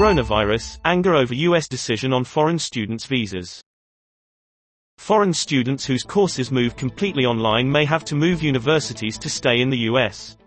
Coronavirus, anger over U.S. decision on foreign students' visas. Foreign students whose courses move completely online may have to move universities to stay in the U.S.